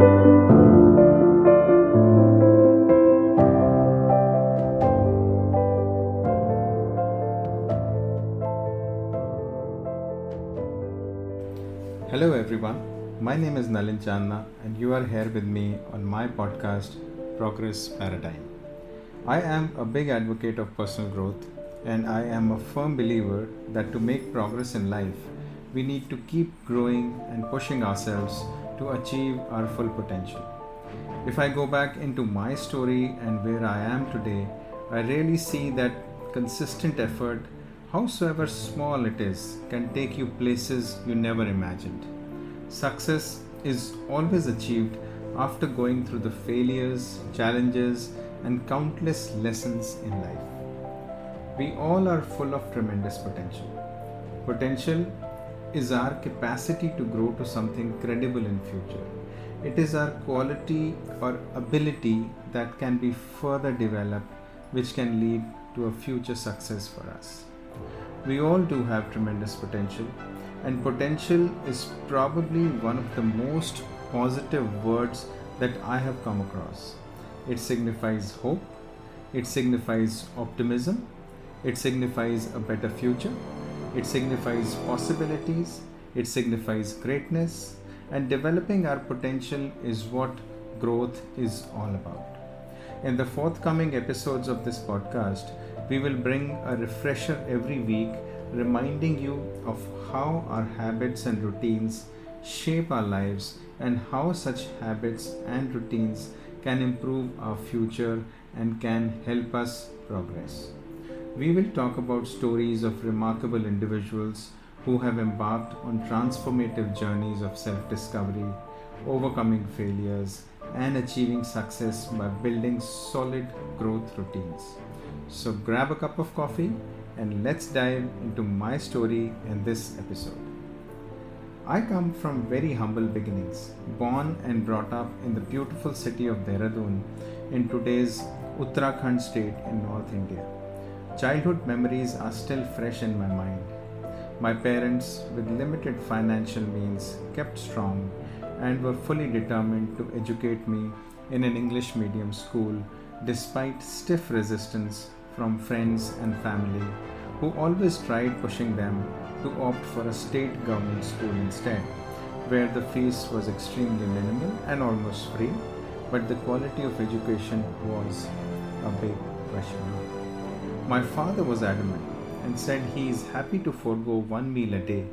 Hello everyone, my name is Nalin Chandna and you are here with me on my podcast Progress Paradigm. I am a big advocate of personal growth and I am a firm believer that to make progress in life, we need to keep growing and pushing ourselves to achieve our full potential. If I go back into my story and where I am today, I really see that consistent effort howsoever small it is, can take you places you never imagined. Success is always achieved after going through the failures, challenges, and countless lessons in life. We all are full of tremendous potential. Potential is our capacity to grow to something credible in future. It is our quality or ability that can be further developed which can lead to a future success for us. We all do have tremendous potential, and potential is probably one of the most positive words that I have come across. It signifies hope, it signifies optimism, it signifies a better future, it signifies possibilities, it signifies greatness, and developing our potential is what growth is all about. In the forthcoming episodes of this podcast, we will bring a refresher every week, reminding you of how our habits and routines shape our lives and how such habits and routines can improve our future and can help us progress. We will talk about stories of remarkable individuals who have embarked on transformative journeys of self discovery, overcoming failures, and achieving success by building solid growth routines. So grab a cup of coffee and let's dive into my story in this episode. I come from very humble beginnings, born and brought up in the beautiful city of Dehradun in today's Uttarakhand state in North India. Childhood memories are still fresh in my mind. My parents, with limited financial means, kept strong and were fully determined to educate me in an English medium school despite stiff resistance from friends and family who always tried pushing them to opt for a state government school instead, where the fees was extremely minimal and almost free, but the quality of education was a big question mark. My father was adamant and said he is happy to forego one meal a day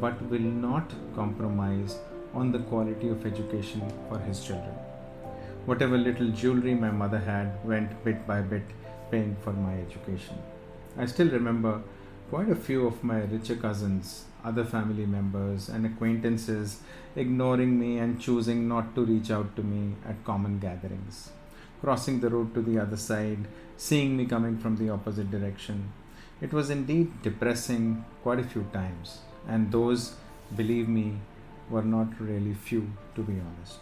but will not compromise on the quality of education for his children. Whatever little jewelry my mother had went bit by bit paying for my education. I still remember quite a few of my richer cousins, other family members, and acquaintances ignoring me and choosing not to reach out to me at common gatherings. Crossing the road to the other side, seeing me coming from the opposite direction. It was indeed depressing quite a few times, and those, believe me, were not really few, to be honest.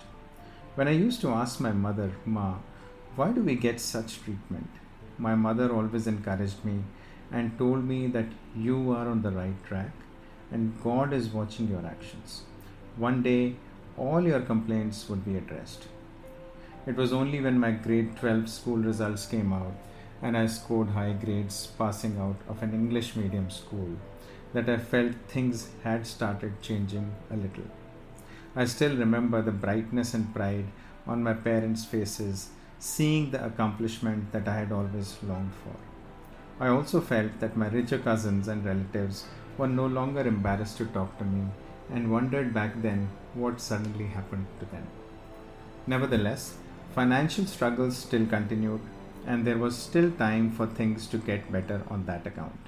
When I used to ask my mother, Ma, why do we get such treatment? My mother always encouraged me and told me that you are on the right track and God is watching your actions. One day, all your complaints would be addressed. It was only when my grade 12 school results came out and I scored high grades passing out of an English medium school that I felt things had started changing a little. I still remember the brightness and pride on my parents' faces seeing the accomplishment that I had always longed for. I also felt that my richer cousins and relatives were no longer embarrassed to talk to me and wondered back then what suddenly happened to them. Nevertheless, financial struggles still continued, and there was still time for things to get better on that account.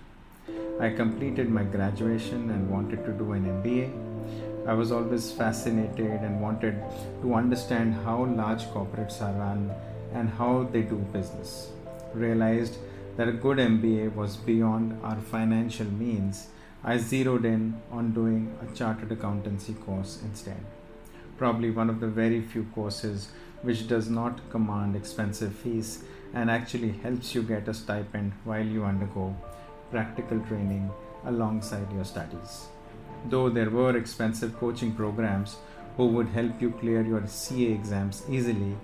I completed my graduation and wanted to do an MBA. I was always fascinated and wanted to understand how large corporates are run and how they do business. Realized that a good MBA was beyond our financial means, I zeroed in on doing a chartered accountancy course instead. Probably one of the very few courses which does not command expensive fees and actually helps you get a stipend while you undergo practical training alongside your studies. Though there were expensive coaching programs who would help you clear your CA exams easily,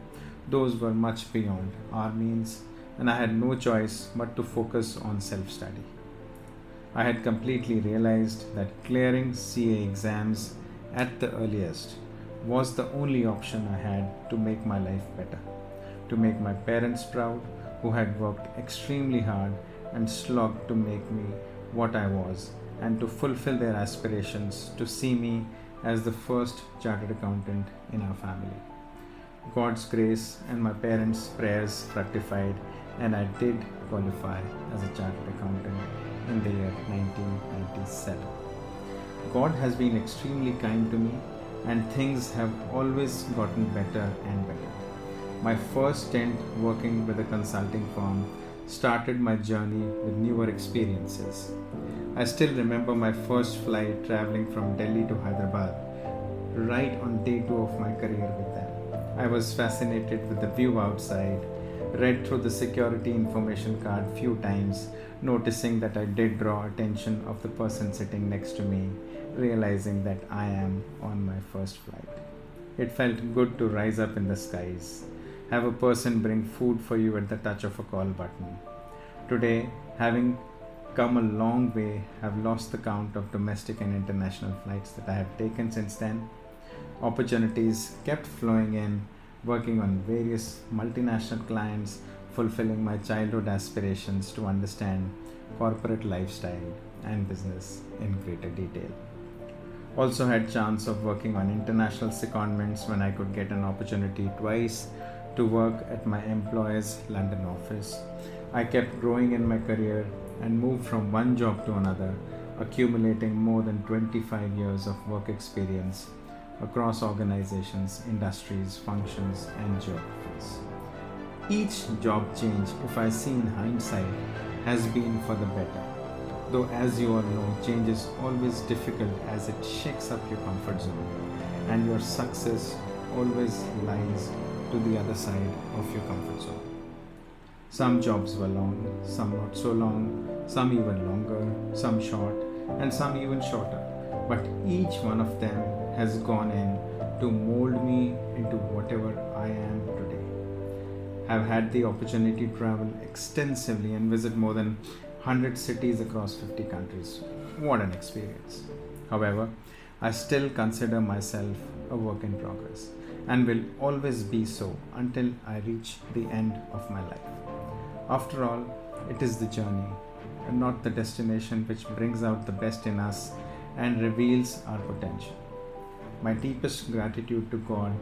those were much beyond our means, and I had no choice but to focus on self study. I had completely realized that clearing CA exams at the earliest was the only option I had to make my life better, to make my parents proud, who had worked extremely hard and slogged to make me what I was, and to fulfill their aspirations to see me as the first chartered accountant in our family. God's grace and my parents' prayers fructified, and I did qualify as a chartered accountant in the year 1997. God has been extremely kind to me, and things have always gotten better and better. My first stint working with a consulting firm started my journey with newer experiences. I still remember my first flight traveling from Delhi to Hyderabad, right on day two of my career with them. I was fascinated with the view outside, read through the security information card few times, noticing that I did draw attention of the person sitting next to me, realizing that I am on my first flight. It felt good to rise up in the skies have a person bring food for you at the touch of a call button. Today, having come a long way, have lost the count of domestic and international flights that I have taken since then. Opportunities kept flowing in, working on various multinational clients, fulfilling my childhood aspirations to understand corporate lifestyle and business in greater detail. Also had chance of working on international secondments when I could get an opportunity twice to work at my employer's London office. I kept growing in my career and moved from one job to another, accumulating more than 25 years of work experience across organizations, industries, functions, and geographies. Each job change, if I see in hindsight, has been for the better. Though, as you all know, change is always difficult as it shakes up your comfort zone, and your success always lies to the other side of your comfort zone. Some jobs were long, some not so long, some even longer, some short, and some even shorter. But each one of them has gone in to mold me into whatever I am today. Have had the opportunity to travel extensively and visit more than 100 cities across 50 countries. What an experience! However, I still consider myself a work in progress and will always be so until I reach the end of my life. After all, it is the journey and not the destination which brings out the best in us and reveals our potential. My deepest gratitude to God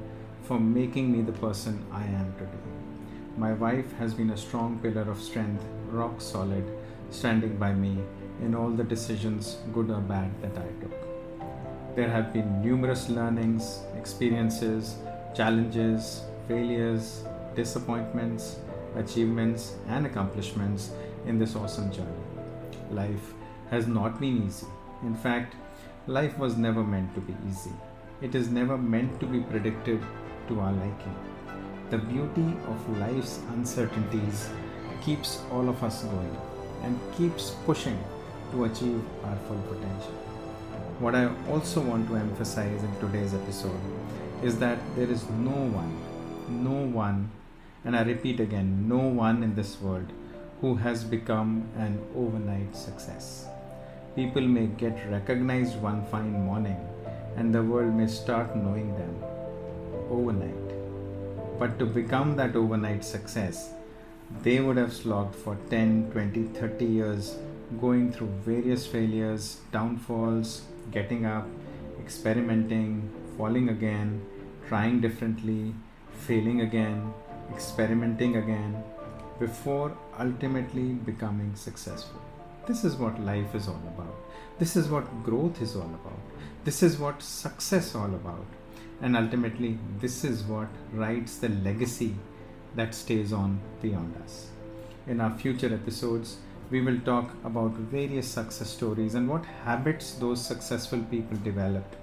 for making me the person I am today. My wife has been a strong pillar of strength, rock solid, standing by me in all the decisions, good or bad, that I took. There have been numerous learnings, experiences, challenges, failures, disappointments, achievements, and accomplishments in this awesome journey. Life has not been easy. In fact, life was never meant to be easy. It is never meant to be predicted to our liking. The beauty of life's uncertainties keeps all of us going and keeps pushing to achieve our full potential. What I also want to emphasize in today's episode is that there is no one, no one, and I repeat again, no one in this world who has become an overnight success. People may get recognized one fine morning and the world may start knowing them overnight. But to become that overnight success, they would have slogged for 10, 20, 30 years, going through various failures, downfalls, getting up, experimenting, falling again, trying differently, failing again, experimenting again, before ultimately becoming successful. This is what life is all about. This is what growth is all about. This is what success all about. And ultimately, this is what writes the legacy that stays on beyond us. In our future episodes, we will talk about various success stories and what habits those successful people developed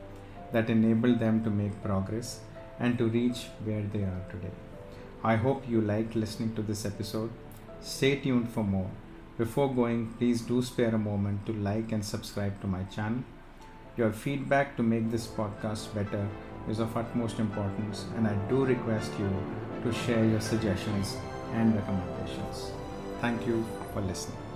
that enabled them to make progress and to reach where they are today. I hope you liked listening to this episode. Stay tuned for more. Before going, please do spare a moment to like and subscribe to my channel. Your feedback to make this podcast better is of utmost importance, and I do request you to share your suggestions and recommendations. Thank you for listening.